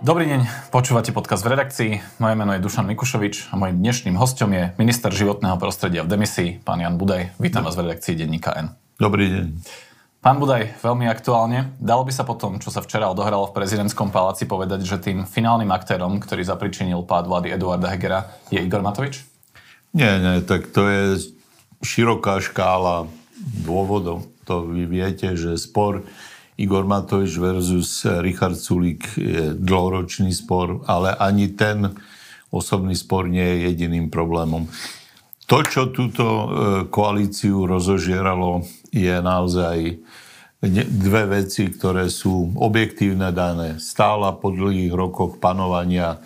Dobrý deň, počúvate podcast v redakcii. Moje meno je Dušan Mikušovič a mojim dnešným hostom je minister životného prostredia v demisii, pán Jan Budaj. Vítam vás v redakcii denníka N. Dobrý deň. Pán Budaj, veľmi aktuálne. Dalo by sa po tom, čo sa včera odohralo v prezidentskom paláci, povedať, že tým finálnym aktérom, ktorý zapričinil pád vlády Eduarda Hegera, je Igor Matovič? Nie, nie, tak to je široká škála dôvodov. To vy viete, že spor Igor Matovič versus Richard Sulík je dlhoročný spor, ale ani ten osobný spor nie je jediným problémom. To, čo túto e, koalíciu rozožieralo, je naozaj dve veci, ktoré sú objektívne dané. Stála po dlhých rokoch panovania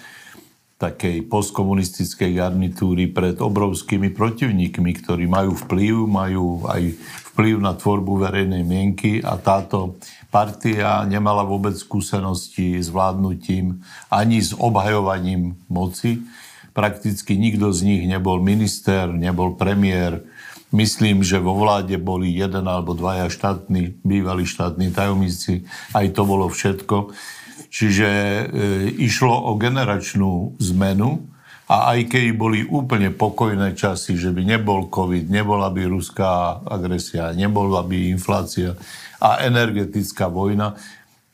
takej postkomunistickej garnitúry pred obrovskými protivníkmi, ktorí majú vplyv, majú aj vplyv na tvorbu verejnej mienky a táto partia nemala vôbec skúsenosti s vládnutím ani s obhajovaním moci. Prakticky nikto z nich nebol minister, nebol premiér. Myslím, že vo vláde boli jeden alebo dvaja štátni, bývalí štátni tajomníci. Aj to bolo všetko. Čiže e, išlo o generačnú zmenu a aj keď boli úplne pokojné časy, že by nebol COVID, nebola by ruská agresia, nebola by inflácia, a energetická vojna,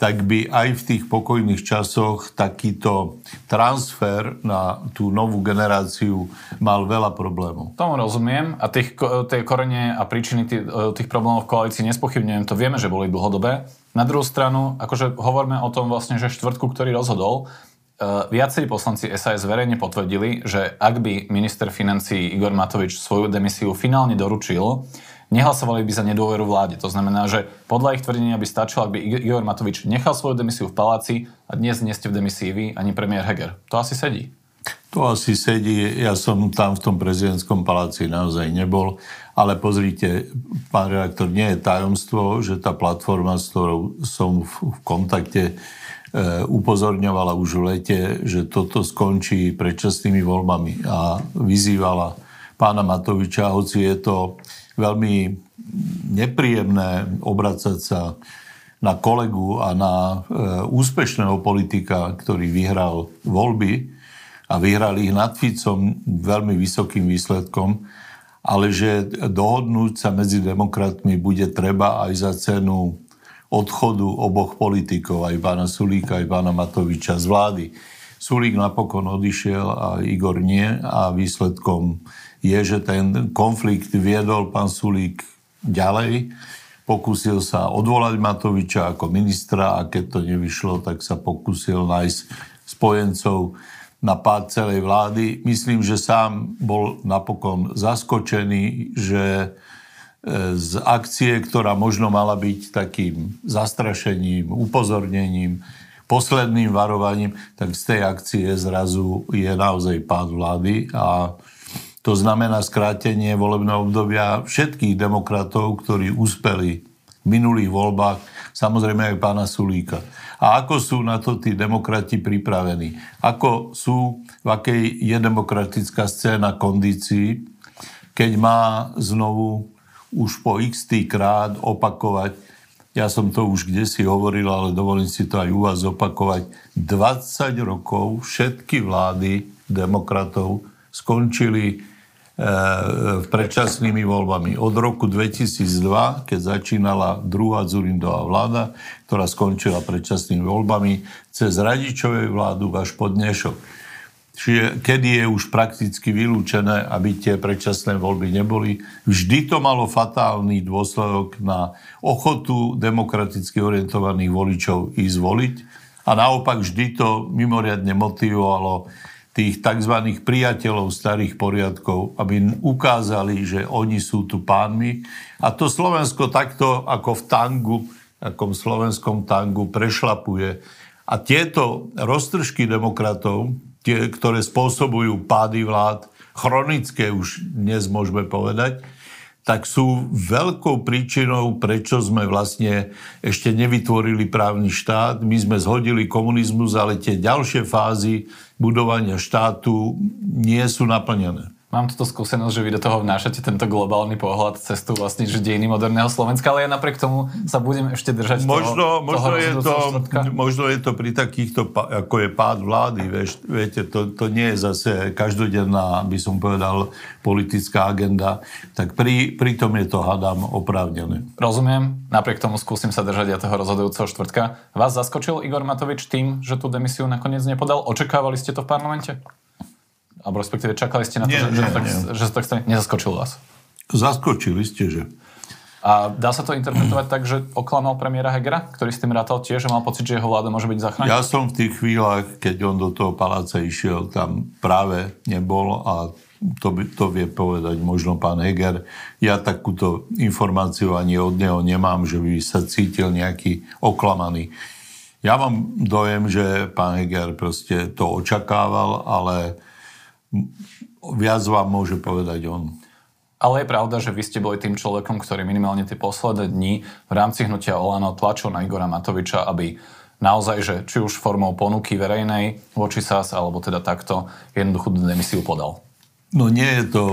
tak by aj v tých pokojných časoch takýto transfer na tú novú generáciu mal veľa problémov. Tomu rozumiem a tých, tie korene a príčiny tých, tých problémov v koalícii nespochybňujem, to vieme, že boli dlhodobé. Na druhú stranu, akože hovoríme o tom vlastne, že štvrtku, ktorý rozhodol, e, viacerí poslanci SAS verejne potvrdili, že ak by minister financí Igor Matovič svoju demisiu finálne doručil, nehlasovali by za nedôveru vláde. To znamená, že podľa ich tvrdenia by stačilo, ak by Igor Matovič nechal svoju demisiu v paláci a dnes nie ste v demisii vy ani premiér Heger. To asi sedí. To asi sedí. Ja som tam v tom prezidentskom paláci naozaj nebol. Ale pozrite, pán redaktor, nie je tajomstvo, že tá platforma, s ktorou som v kontakte, e, upozorňovala už v lete, že toto skončí predčasnými voľbami a vyzývala pána Matoviča, hoci je to veľmi nepríjemné obracať sa na kolegu a na e, úspešného politika, ktorý vyhral voľby a vyhral ich nad Ficom veľmi vysokým výsledkom, ale že dohodnúť sa medzi demokratmi bude treba aj za cenu odchodu oboch politikov, aj pána Sulíka, aj pána Matoviča z vlády. Sulík napokon odišiel a Igor nie a výsledkom je, že ten konflikt viedol pán Sulík ďalej. Pokúsil sa odvolať Matoviča ako ministra a keď to nevyšlo, tak sa pokúsil nájsť spojencov na pád celej vlády. Myslím, že sám bol napokon zaskočený, že e, z akcie, ktorá možno mala byť takým zastrašením, upozornením, posledným varovaním, tak z tej akcie zrazu je naozaj pád vlády a to znamená skrátenie volebného obdobia všetkých demokratov, ktorí uspeli v minulých voľbách, samozrejme aj pána Sulíka. A ako sú na to tí demokrati pripravení? Ako sú, v akej je demokratická scéna kondícií, keď má znovu už po x krát opakovať, ja som to už kde si hovoril, ale dovolím si to aj u vás opakovať, 20 rokov všetky vlády demokratov skončili predčasnými voľbami. Od roku 2002, keď začínala druhá Zurindová vláda, ktorá skončila predčasnými voľbami, cez radičovej vládu až po dnešok. Čiže kedy je už prakticky vylúčené, aby tie predčasné voľby neboli. Vždy to malo fatálny dôsledok na ochotu demokraticky orientovaných voličov ísť voliť a naopak vždy to mimoriadne motivovalo tých tzv. priateľov starých poriadkov, aby ukázali, že oni sú tu pánmi. A to Slovensko takto ako v tangu, akom slovenskom tangu prešlapuje. A tieto roztržky demokratov, tie, ktoré spôsobujú pády vlád, chronické už dnes môžeme povedať, tak sú veľkou príčinou, prečo sme vlastne ešte nevytvorili právny štát. My sme zhodili komunizmus, ale tie ďalšie fázy budovania štátu nie sú naplnené. Mám túto skúsenosť, že vy do toho vnášate tento globálny pohľad cestu vlastne že dejiny moderného Slovenska, ale ja napriek tomu sa budem ešte držať možno, toho, možno, toho je to, možno je to pri takýchto, ako je pád vlády, vieš, viete, to, to nie je zase každodenná, by som povedal, politická agenda, tak pri, pri tom je to, hádam, oprávnené. Rozumiem, napriek tomu skúsim sa držať ja toho rozhodujúceho štvrtka. Vás zaskočil Igor Matovič tým, že tú demisiu nakoniec nepodal? Očakávali ste to v parlamente? Alebo respektíve čakali ste na to, nie, že, nie, že, to tak, že to tak stane? Nezaskočil vás? Zaskočili ste, že. A dá sa to interpretovať tak, že oklamal premiéra Hegera, ktorý s tým rátal tiež, že mal pocit, že jeho vláda môže byť zachránená? Ja som v tých chvíľach, keď on do toho paláca išiel, tam práve nebol a to, by, to vie povedať možno pán Heger. Ja takúto informáciu ani od neho nemám, že by sa cítil nejaký oklamaný. Ja mám dojem, že pán Heger proste to očakával, ale viac vám môže povedať on. Ale je pravda, že vy ste boli tým človekom, ktorý minimálne tie posledné dni v rámci hnutia Olano tlačil na Igora Matoviča, aby naozaj, že či už formou ponuky verejnej voči SAS, alebo teda takto, jednoducho demisiu podal. No nie je to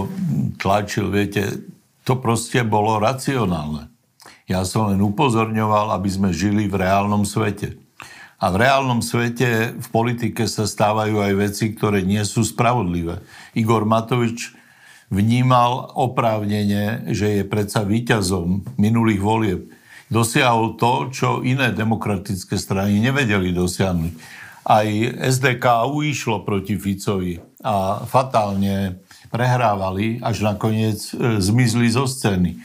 tlačil, viete, to proste bolo racionálne. Ja som len upozorňoval, aby sme žili v reálnom svete. A v reálnom svete, v politike sa stávajú aj veci, ktoré nie sú spravodlivé. Igor Matovič vnímal oprávnenie, že je predsa výťazom minulých volieb. Dosiahol to, čo iné demokratické strany nevedeli dosiahnuť. Aj SDK išlo proti Ficovi a fatálne prehrávali, až nakoniec e, zmizli zo scény.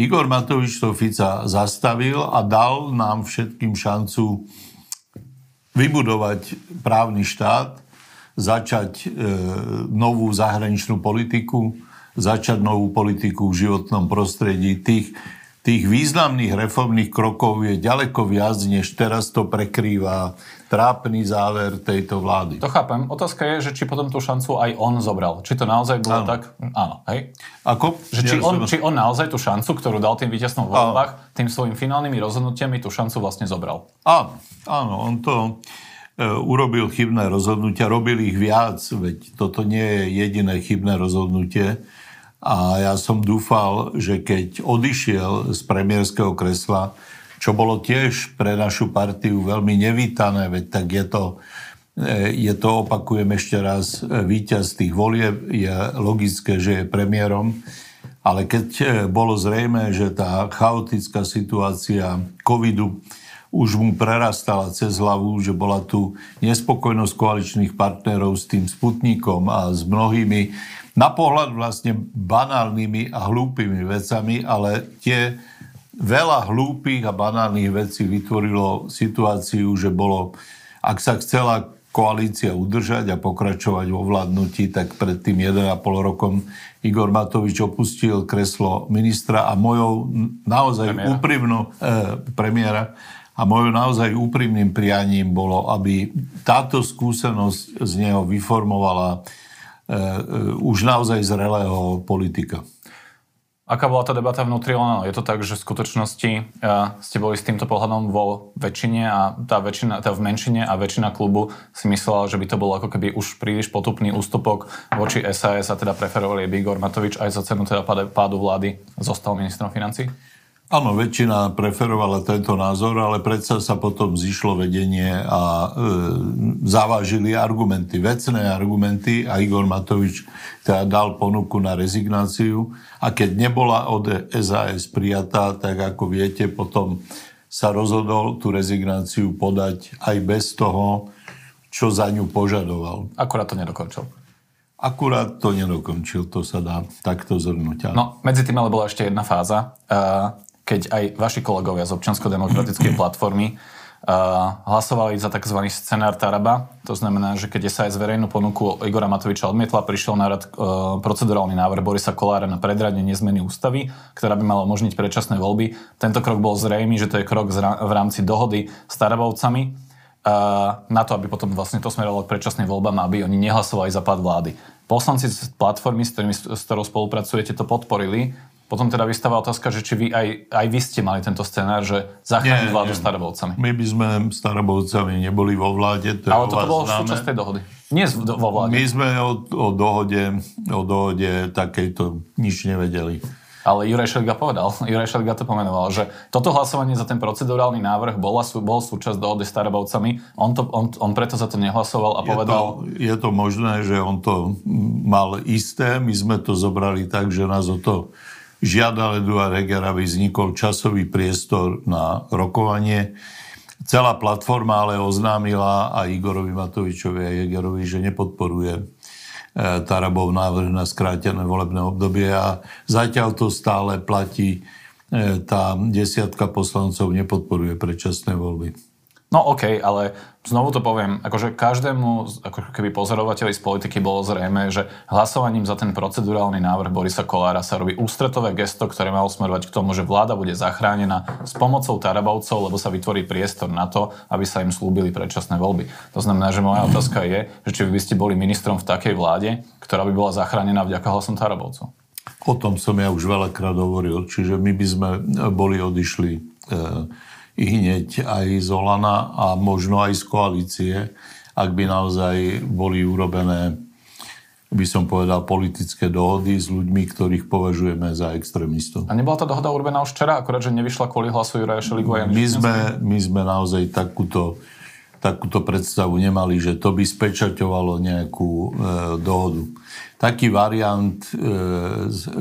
Igor Matovič to Fica zastavil a dal nám všetkým šancu vybudovať právny štát, začať e, novú zahraničnú politiku, začať novú politiku v životnom prostredí. Tých, tých významných reformných krokov je ďaleko viac, než teraz to prekrýva trápny záver tejto vlády. To chápem. Otázka je, že či potom tú šancu aj on zobral. Či to naozaj bolo áno. tak? Áno, hej? Ako? Že či, on, či on naozaj tú šancu, ktorú dal tým víťaznom voľbách, tým svojim finálnymi rozhodnutiami tú šancu vlastne zobral. Áno, áno. On to E, urobil chybné rozhodnutia, robil ich viac, veď toto nie je jediné chybné rozhodnutie. A ja som dúfal, že keď odišiel z premiérskeho kresla, čo bolo tiež pre našu partiu veľmi nevítané, veď tak je to, e, je to opakujem ešte raz, e, víťaz tých volieb, je logické, že je premiérom, ale keď bolo zrejme, že tá chaotická situácia covidu už mu prerastala cez hlavu, že bola tu nespokojnosť koaličných partnerov s tým Sputnikom a s mnohými na pohľad vlastne banálnymi a hlúpými vecami, ale tie veľa hlúpých a banálnych vecí vytvorilo situáciu, že bolo, ak sa chcela koalícia udržať a pokračovať vo vládnutí, tak pred tým 1,5 rokom Igor Matovič opustil kreslo ministra a mojou naozaj premiéra. úprimnou eh, premiéra a mojou naozaj úprimným prianím bolo, aby táto skúsenosť z neho vyformovala e, e, už naozaj zrelého politika. Aká bola tá debata vnútri Olano? Je to tak, že v skutočnosti uh, ste boli s týmto pohľadom vo väčšine a tá väčšina, tá v menšine a väčšina klubu si myslela, že by to bol ako keby už príliš potupný ústupok voči SAS a teda preferovali Igor Matovič aj za cenu teda pádu vlády zostal ministrom financí? Áno, väčšina preferovala tento názor, ale predsa sa potom zišlo vedenie a e, zavážili argumenty, vecné argumenty a Igor Matovič teda dal ponuku na rezignáciu a keď nebola od SAS prijatá, tak ako viete, potom sa rozhodol tú rezignáciu podať aj bez toho, čo za ňu požadoval. Akurát to nedokončil. Akurát to nedokončil, to sa dá takto zhrnúť. No, medzi tým ale bola ešte jedna fáza. Uh, keď aj vaši kolegovia z občansko-demokratickej platformy uh, hlasovali za tzv. scenár Taraba. To znamená, že keď sa aj zverejnú ponuku Igora Matoviča odmietla, prišiel na rad uh, procedurálny návrh Borisa Kolára na predradenie zmeny ústavy, ktorá by mala umožniť predčasné voľby. Tento krok bol zrejmý, že to je krok v rámci dohody s Tarabovcami uh, na to, aby potom vlastne to smerovalo k predčasným voľbám, aby oni nehlasovali za pad vlády. Poslanci z platformy, s, ktorými, s ktorou spolupracujete, to podporili potom teda vystáva otázka, že či vy aj, aj vy ste mali tento scenár, že zachrániť vládu starobovcami. My by sme starobovcami neboli vo vláde. To Ale toto bolo súčasť tej dohody. Nie vo vláde. My sme o, o, dohode, o dohode takejto nič nevedeli. Ale Juraj Šeliga povedal, Juraj Šeliga to pomenoval, že toto hlasovanie za ten procedurálny návrh bola, bol súčasť dohody s Starobovcami. On, to, on, on preto za to nehlasoval a povedal... Je to, je to možné, že on to mal isté. My sme to zobrali tak, že nás o to žiadal Eduard Heger, aby vznikol časový priestor na rokovanie. Celá platforma ale oznámila aj Igorovi Matovičovi a Hegerovi, že nepodporuje e, Tarabov návrh na skrátené volebné obdobie a zatiaľ to stále platí. E, tá desiatka poslancov nepodporuje predčasné voľby. No OK, ale znovu to poviem, akože každému ako keby pozorovateľi z politiky bolo zrejme, že hlasovaním za ten procedurálny návrh Borisa Kolára sa robí ústretové gesto, ktoré má smerovať k tomu, že vláda bude zachránená s pomocou Tarabovcov, lebo sa vytvorí priestor na to, aby sa im slúbili predčasné voľby. To znamená, že moja otázka je, že či by ste boli ministrom v takej vláde, ktorá by bola zachránená vďaka hlasom Tarabovcov. O tom som ja už veľakrát hovoril, čiže my by sme boli odišli e, hneď aj z Olana a možno aj z koalície, ak by naozaj boli urobené, by som povedal, politické dohody s ľuďmi, ktorých považujeme za extrémistov. A nebola tá dohoda urobená už včera, akorát, že nevyšla kvôli hlasu Juraja Šeligu a my sme, my sme naozaj takúto, takúto predstavu nemali, že to by spečaťovalo nejakú e, dohodu. Taký variant e,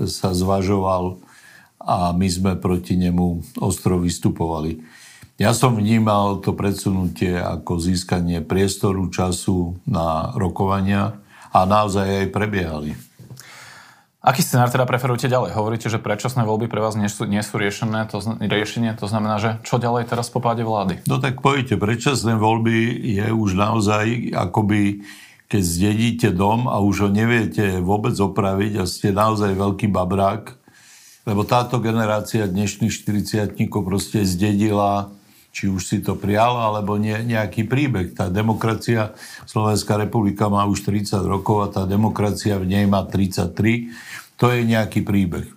sa zvažoval a my sme proti nemu ostro vystupovali. Ja som vnímal to predsunutie ako získanie priestoru, času na rokovania a naozaj aj prebiehali. Aký scenár teda preferujete ďalej? Hovoríte, že predčasné voľby pre vás nie sú, nie sú riešené, to, riešenie, to znamená, že čo ďalej teraz po páde vlády? No tak povíte, predčasné voľby je už naozaj akoby keď zdedíte dom a už ho neviete vôbec opraviť a ste naozaj veľký babrák, lebo táto generácia dnešných 40 proste zdedila či už si to prijal, alebo nie, nejaký príbeh. Tá demokracia, Slovenská republika má už 30 rokov a tá demokracia v nej má 33. To je nejaký príbeh,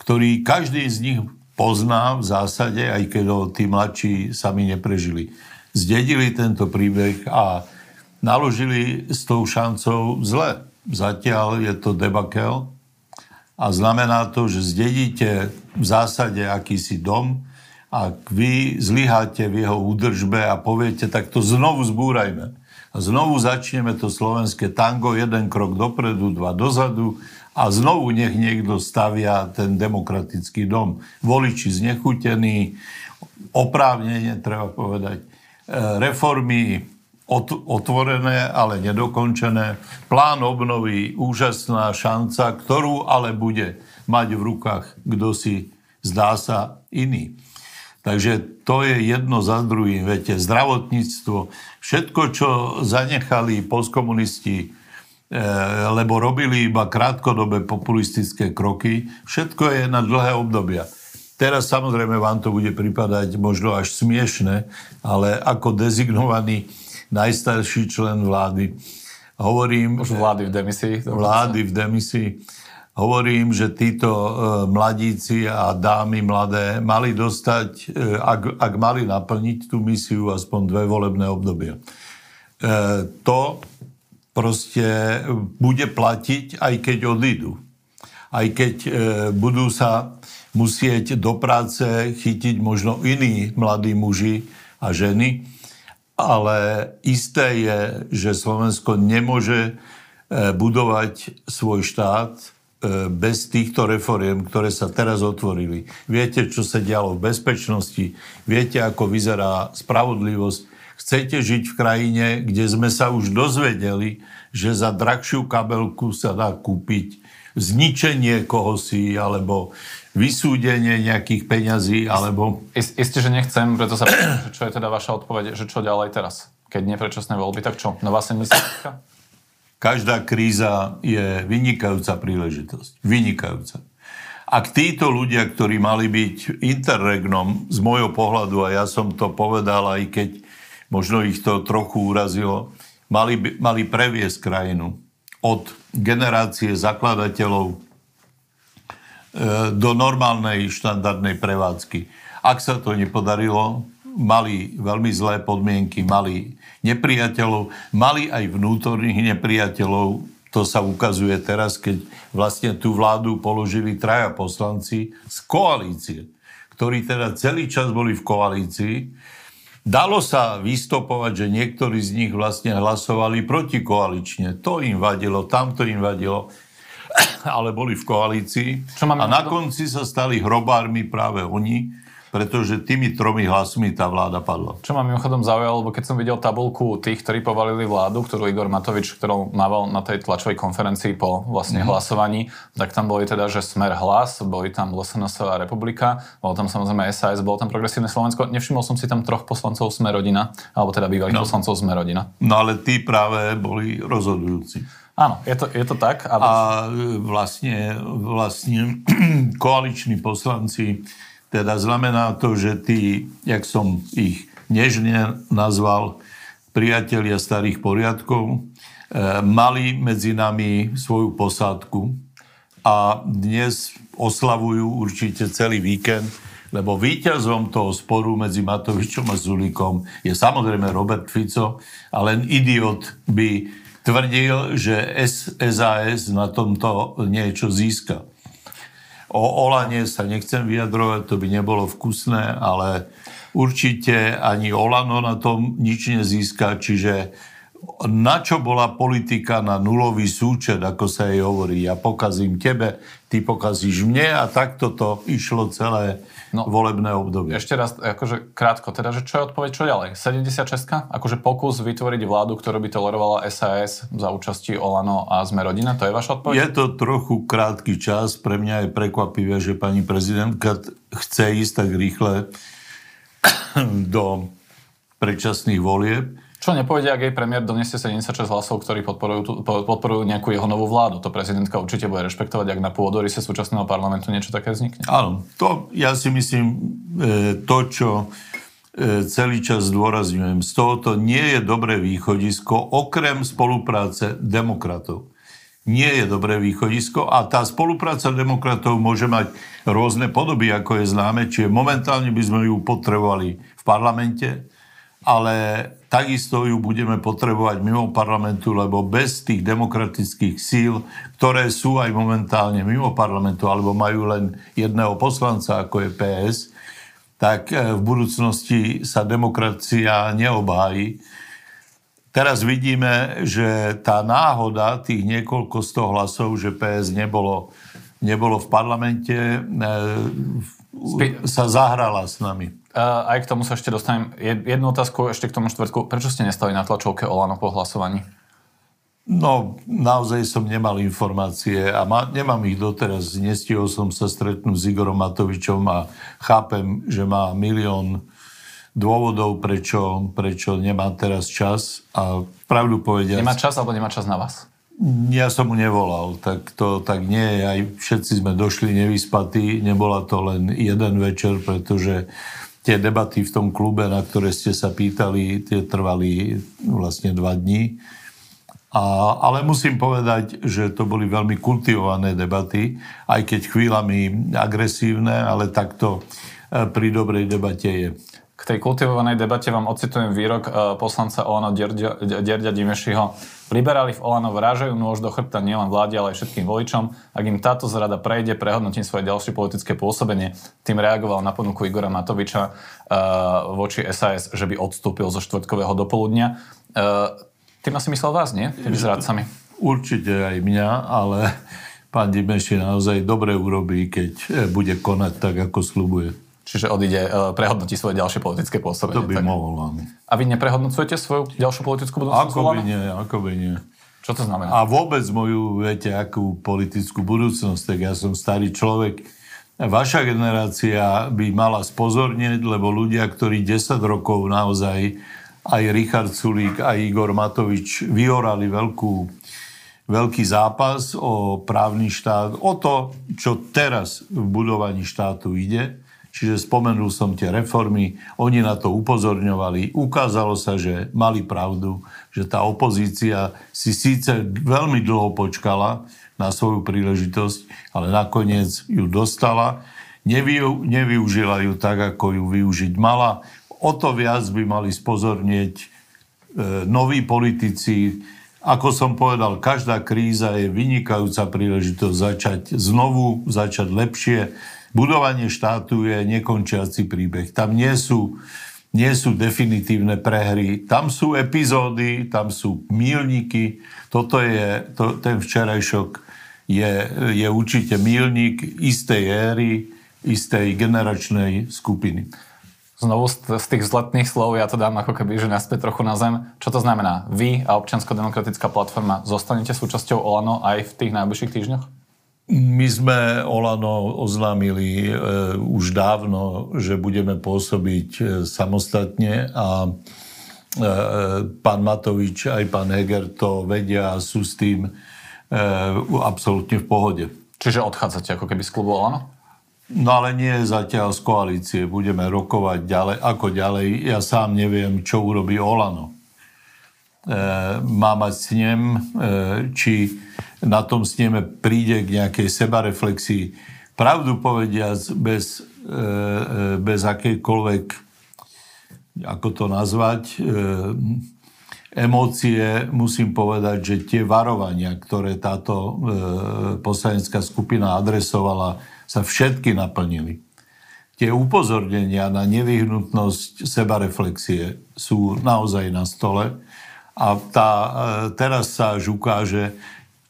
ktorý každý z nich pozná v zásade, aj keď ho tí mladší sami neprežili. Zdedili tento príbeh a naložili s tou šancou zle. Zatiaľ je to debakel a znamená to, že zdedíte v zásade akýsi dom, ak vy zlyháte v jeho údržbe a poviete, tak to znovu zbúrajme. A znovu začneme to slovenské tango, jeden krok dopredu, dva dozadu a znovu nech niekto stavia ten demokratický dom. Voliči znechutení, oprávnenie, treba povedať, e, reformy otvorené, ale nedokončené. Plán obnovy, úžasná šanca, ktorú ale bude mať v rukách kto si zdá sa iný. Takže to je jedno za druhým. Viete, zdravotníctvo, všetko, čo zanechali postkomunisti, e, lebo robili iba krátkodobé populistické kroky, všetko je na dlhé obdobia. Teraz samozrejme vám to bude pripadať možno až smiešne, ale ako dezignovaný najstarší člen vlády hovorím... Už vlády v demisii. Vlády v demisii hovorím, že títo e, mladíci a dámy mladé mali dostať, e, ak, ak mali naplniť tú misiu, aspoň dve volebné obdobia. E, to proste bude platiť, aj keď odídu. Aj keď budú sa musieť do práce chytiť možno iní mladí muži a ženy, ale isté je, že Slovensko nemôže budovať svoj štát bez týchto reforiem, ktoré sa teraz otvorili. Viete, čo sa dialo v bezpečnosti, viete, ako vyzerá spravodlivosť. Chcete žiť v krajine, kde sme sa už dozvedeli, že za drahšiu kabelku sa dá kúpiť zničenie kohosi, alebo vysúdenie nejakých peňazí, alebo... Isté, že nechcem, preto sa pýtam, čo je teda vaša odpoveď, že čo ďalej teraz? Keď nie predčasné voľby, tak čo? Nová 70 Každá kríza je vynikajúca príležitosť. Vynikajúca. Ak títo ľudia, ktorí mali byť interregnom z môjho pohľadu, a ja som to povedal, aj keď možno ich to trochu urazilo, mali, mali previesť krajinu od generácie zakladateľov do normálnej štandardnej prevádzky. Ak sa to nepodarilo, mali veľmi zlé podmienky, mali nepriateľov, mali aj vnútorných nepriateľov. To sa ukazuje teraz, keď vlastne tú vládu položili traja poslanci z koalície, ktorí teda celý čas boli v koalícii. Dalo sa vystopovať, že niektorí z nich vlastne hlasovali protikoalične. To im vadilo, tamto im vadilo, ale boli v koalícii. a na konci sa stali hrobármi práve oni, pretože tými tromi hlasmi tá vláda padla. Čo ma mimochodom zaujalo, lebo keď som videl tabulku tých, ktorí povalili vládu, ktorú Igor Matovič, ktorou mával na tej tlačovej konferencii po vlastne mm-hmm. hlasovaní, tak tam boli teda, že Smer hlas, boli tam LSNS a Republika, bolo tam samozrejme SAS, bolo tam Progresívne Slovensko. Nevšimol som si tam troch poslancov Smer rodina, alebo teda bývalých no. poslancov Smer rodina. No ale tí práve boli rozhodujúci. Áno, je to, je to tak. A, a vlastne, vlastne koaliční poslanci teda znamená to, že tí, jak som ich nežne nazval, priatelia starých poriadkov, e, mali medzi nami svoju posádku a dnes oslavujú určite celý víkend, lebo víťazom toho sporu medzi Matovičom a Zulikom je samozrejme Robert Fico a len idiot by tvrdil, že SAS na tomto niečo získa. O Olane sa nechcem vyjadrovať, to by nebolo vkusné, ale určite ani Olano na tom nič nezíska, čiže na čo bola politika na nulový súčet, ako sa jej hovorí. Ja pokazím tebe, ty pokazíš mne a takto to išlo celé no, volebné obdobie. Ešte raz, akože krátko, teda, že čo je odpoveď, čo ďalej? 76 Akože pokus vytvoriť vládu, ktorú by tolerovala SAS za účasti Olano a Sme rodina, to je vaša odpoveď? Je to trochu krátky čas, pre mňa je prekvapivé, že pani prezidentka chce ísť tak rýchle do predčasných volieb čo nepovede, ak jej premiér donesie 76 hlasov, ktorí podporujú, podporujú nejakú jeho novú vládu? To prezidentka určite bude rešpektovať, ak na pôdorise súčasného parlamentu niečo také vznikne. Áno, to ja si myslím, e, to, čo e, celý čas zdôrazňujem, z tohoto nie je dobré východisko, okrem spolupráce demokratov. Nie je dobré východisko a tá spolupráca demokratov môže mať rôzne podoby, ako je známe, čiže momentálne by sme ju potrebovali v parlamente, ale takisto ju budeme potrebovať mimo parlamentu, lebo bez tých demokratických síl, ktoré sú aj momentálne mimo parlamentu, alebo majú len jedného poslanca, ako je PS, tak eh, v budúcnosti sa demokracia neobhájí. Teraz vidíme, že tá náhoda, tých niekoľko sto hlasov, že PS nebolo, nebolo v parlamente, eh, sa zahrala s nami. Aj k tomu sa ešte dostanem. Jednu otázku ešte k tomu štvrtku. Prečo ste nestali na tlačovke Olano po hlasovaní? No, naozaj som nemal informácie a ma, nemám ich doteraz. Nestihol som sa stretnúť s Igorom Matovičom a chápem, že má milión dôvodov, prečo, prečo nemá teraz čas a pravdu povedia... Nemá čas alebo nemá čas na vás? Ja som mu nevolal, tak to tak nie je. Aj všetci sme došli nevyspatí, nebola to len jeden večer, pretože tie debaty v tom klube, na ktoré ste sa pýtali, tie trvali vlastne dva dní. A, ale musím povedať, že to boli veľmi kultivované debaty, aj keď chvíľami agresívne, ale takto e, pri dobrej debate je. K tej kultivovanej debate vám ocitujem výrok e, poslanca Olano Derdia Dimešiho. Liberáli v Olano vrážajú nôž do chrbta nielen vláde, ale aj všetkým voličom. Ak im táto zrada prejde, prehodnotím svoje ďalšie politické pôsobenie. Tým reagoval na ponuku Igora Matoviča uh, voči SAS, že by odstúpil zo štvrtkového dopoludnia. Uh, tým asi myslel vás, nie? Tými zradcami. Určite aj mňa, ale pán Dimeši naozaj dobre urobí, keď bude konať tak, ako slubuje. Čiže odíde, e, prehodnotí svoje ďalšie politické pôsobenie. To by tak. mohol, áno. A vy neprehodnocujete svoju ďalšiu politickú budúcnosť? Ako by nie, ako by nie. Čo to znamená? A vôbec moju, viete, akú politickú budúcnosť, tak ja som starý človek. Vaša generácia by mala spozornieť, lebo ľudia, ktorí 10 rokov naozaj, aj Richard Sulík, aj Igor Matovič vyhorali veľkú, veľký zápas o právny štát, o to, čo teraz v budovaní štátu ide, Čiže spomenul som tie reformy, oni na to upozorňovali. Ukázalo sa, že mali pravdu, že tá opozícia si síce veľmi dlho počkala na svoju príležitosť, ale nakoniec ju dostala. Nevy, nevyužila ju tak, ako ju využiť mala. O to viac by mali spozornieť e, noví politici. Ako som povedal, každá kríza je vynikajúca príležitosť začať znovu, začať lepšie budovanie štátu je nekončiaci príbeh. Tam nie sú, nie sú definitívne prehry, tam sú epizódy, tam sú mílniky. Toto je, to, ten včerajšok je, je určite mílnik istej éry, istej generačnej skupiny. Znovu z tých vzletných slov ja to dám ako keby, že naspäť trochu na zem. Čo to znamená? Vy a občiansko-demokratická platforma zostanete súčasťou Olano aj v tých najbližších týždňoch? My sme Olano oznámili e, už dávno, že budeme pôsobiť e, samostatne a e, pán Matovič aj pán Heger to vedia a sú s tým e, absolútne v pohode. Čiže odchádzate ako keby z klubu Olano? No ale nie zatiaľ z koalície. Budeme rokovať ďalej, ako ďalej. Ja sám neviem, čo urobí Olano. E, má mať snem, e, či na tom sneme príde k nejakej sebareflexii. Pravdu povediac, bez, e, e, bez akejkoľvek, ako to nazvať, e, emócie, musím povedať, že tie varovania, ktoré táto poslanecká skupina adresovala, sa všetky naplnili. Tie upozornenia na nevyhnutnosť sebareflexie sú naozaj na stole a tá, teraz sa až ukáže,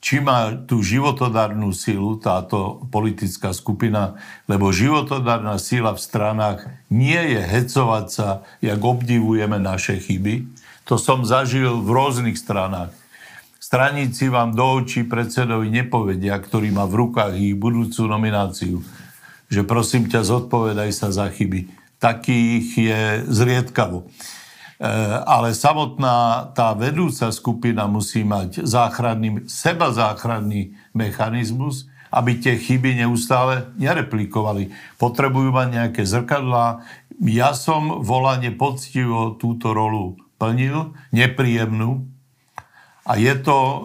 či má tú životodárnu sílu táto politická skupina, lebo životodárna síla v stranách nie je hecovať sa, jak obdivujeme naše chyby. To som zažil v rôznych stranách. Straníci vám do očí predsedovi nepovedia, ktorý má v rukách ich budúcu nomináciu, že prosím ťa, zodpovedaj sa za chyby. Takých je zriedkavo. Eh, ale samotná tá vedúca skupina musí mať záchranný, seba záchranný mechanizmus, aby tie chyby neustále nereplikovali. Potrebujú mať nejaké zrkadlá. Ja som volanie poctivo túto rolu plnil, nepríjemnú. A je to, eh,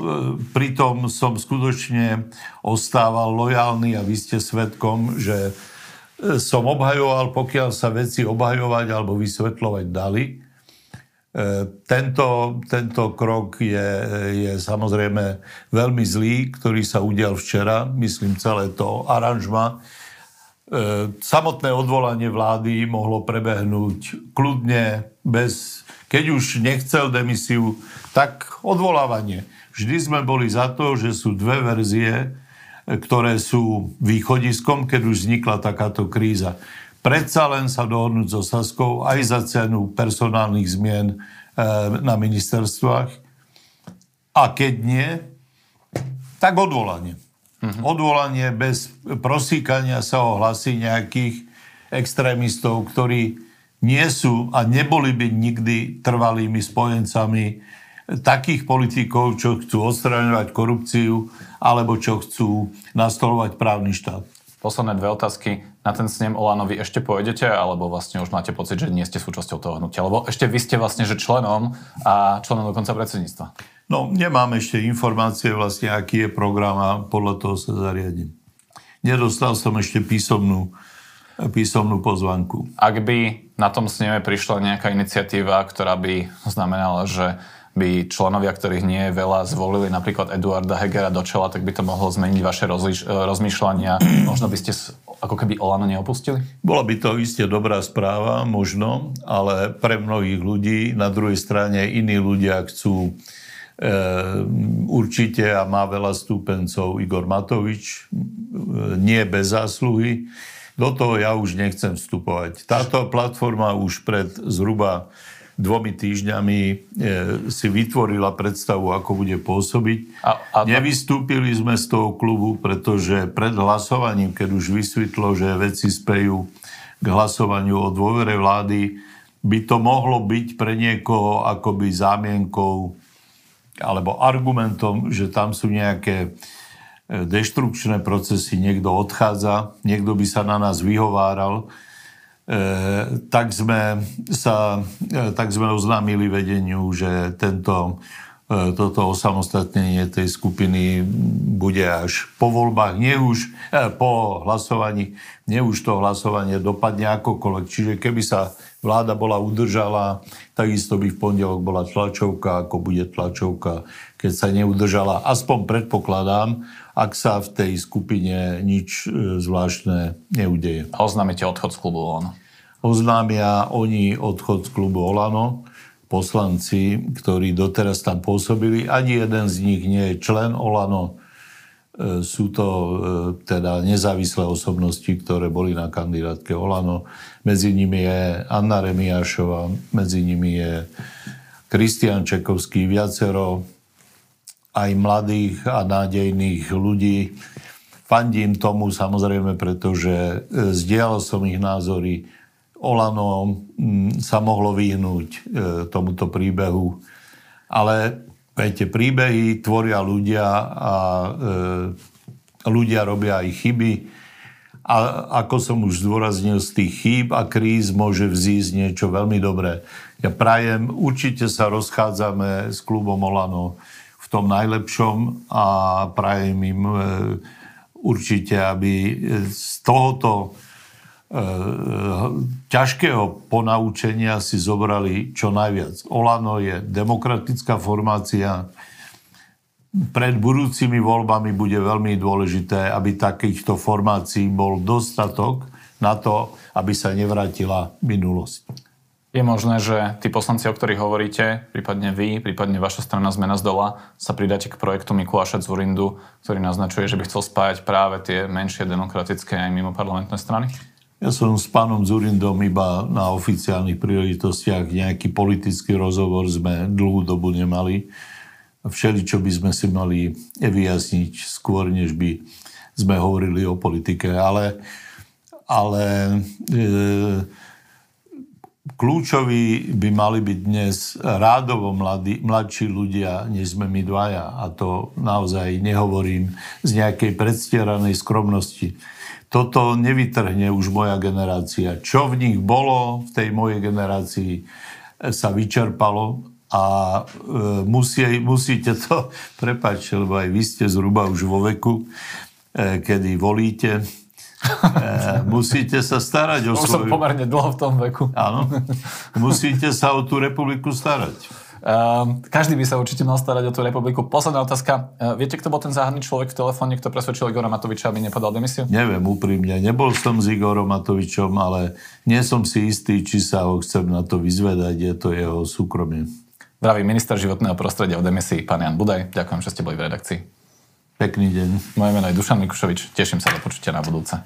pritom som skutočne ostával lojálny a vy ste svetkom, že eh, som obhajoval, pokiaľ sa veci obhajovať alebo vysvetľovať dali. E, tento, tento krok je, je samozrejme veľmi zlý, ktorý sa udial včera, myslím celé to aranžma. E, samotné odvolanie vlády mohlo prebehnúť kľudne, bez, keď už nechcel demisiu, tak odvolávanie. Vždy sme boli za to, že sú dve verzie, ktoré sú východiskom, keď už vznikla takáto kríza predsa len sa dohodnúť so Saskou aj za cenu personálnych zmien e, na ministerstvách. A keď nie, tak odvolanie. Uh-huh. Odvolanie bez prosíkania sa o hlasy nejakých extrémistov, ktorí nie sú a neboli by nikdy trvalými spojencami takých politikov, čo chcú odstraňovať korupciu alebo čo chcú nastolovať právny štát. Posledné dve otázky. Na ten snem Olano vy ešte pôjdete, alebo vlastne už máte pocit, že nie ste súčasťou toho hnutia? Lebo ešte vy ste vlastne že členom a členom dokonca predsedníctva. No, nemám ešte informácie vlastne, aký je program a podľa toho sa zariadím. Nedostal som ešte písomnú, písomnú pozvanku. Ak by na tom sneme prišla nejaká iniciatíva, ktorá by znamenala, že by členovia, ktorých nie je veľa, zvolili napríklad Eduarda Hegera do čela, tak by to mohlo zmeniť vaše rozliš- rozmýšľania. Možno by ste ako keby Olano neopustili? Bola by to iste dobrá správa, možno, ale pre mnohých ľudí, na druhej strane iní ľudia chcú e, určite a má veľa stúpencov Igor Matovič, e, nie bez zásluhy. Do toho ja už nechcem vstupovať. Táto platforma už pred zhruba dvomi týždňami e, si vytvorila predstavu, ako bude pôsobiť. A, a, Nevystúpili sme z toho klubu, pretože pred hlasovaním, keď už vysvetlo, že veci spejú k hlasovaniu o dôvere vlády, by to mohlo byť pre niekoho akoby zámienkou alebo argumentom, že tam sú nejaké e, deštrukčné procesy, niekto odchádza, niekto by sa na nás vyhováral. Tak, sme sa, tak sme oznámili vedeniu, že tento toto osamostatnenie tej skupiny bude až po voľbách, nie už eh, po hlasovaní, nie už to hlasovanie dopadne akokoľvek. Čiže keby sa vláda bola udržala, takisto by v pondelok bola tlačovka, ako bude tlačovka, keď sa neudržala. Aspoň predpokladám, ak sa v tej skupine nič zvláštne neudeje. A oznámite odchod z klubu Olano? Oznámia oni odchod z klubu Olano poslanci, ktorí doteraz tam pôsobili. Ani jeden z nich nie je člen Olano. E, sú to e, teda nezávislé osobnosti, ktoré boli na kandidátke Olano. Medzi nimi je Anna Remiášová, medzi nimi je Kristian Čekovský, viacero aj mladých a nádejných ľudí. Fandím tomu samozrejme, pretože e, zdieľal som ich názory, Olano mm, sa mohlo vyhnúť e, tomuto príbehu. Ale viete, príbehy tvoria ľudia a e, ľudia robia aj chyby. A ako som už zdôraznil, z tých chýb a kríz môže vzísť niečo veľmi dobré. Ja prajem, určite sa rozchádzame s klubom Olano v tom najlepšom a prajem im e, určite, aby z tohoto ťažkého ponaučenia si zobrali čo najviac. Olano je demokratická formácia. Pred budúcimi voľbami bude veľmi dôležité, aby takýchto formácií bol dostatok na to, aby sa nevrátila minulosť. Je možné, že tí poslanci, o ktorých hovoríte, prípadne vy, prípadne vaša strana Zmena z dola, sa pridáte k projektu Mikuláša Zurindu, ktorý naznačuje, že by chcel spájať práve tie menšie demokratické aj mimo parlamentné strany? Ja som s pánom Zurindom iba na oficiálnych príležitostiach nejaký politický rozhovor sme dlhú dobu nemali. Všeli, čo by sme si mali vyjasniť skôr, než by sme hovorili o politike. Ale, ale e, kľúčoví by mali byť dnes rádovo mladí, mladší ľudia, než sme my dvaja. A to naozaj nehovorím z nejakej predstieranej skromnosti toto nevytrhne už moja generácia. Čo v nich bolo v tej mojej generácii e, sa vyčerpalo a e, musí, musíte to, prepáčte, lebo aj vy ste zhruba už vo veku, e, kedy volíte, e, musíte sa starať o už svoju... Už som pomerne dlho v tom veku. Áno. Musíte sa o tú republiku starať. Uh, každý by sa určite mal starať o tú republiku. Posledná otázka. Uh, viete, kto bol ten záhadný človek v telefóne, kto presvedčil Igora Matoviča, aby nepodal demisiu? Neviem úprimne. Nebol som s Igorom Matovičom, ale nie som si istý, či sa ho chcem na to vyzvedať. Je to jeho súkromie. Zdravý minister životného prostredia o demisii, pán Jan Budaj. Ďakujem, že ste boli v redakcii. Pekný deň. Moje meno je Dušan Mikušovič. Teším sa do počutia na budúce.